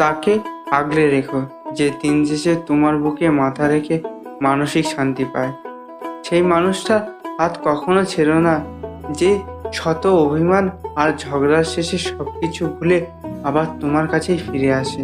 তাকে আগলে রেখো, যে দিন শেষে তোমার বুকে মাথা রেখে মানসিক শান্তি পায়। সেই মানুষটা হাত কখনো ছেড়ো না, যে শত অভিমান আর ঝগড়ার শেষে সবকিছু ভুলে আবার তোমার কাছেই ফিরে আসে।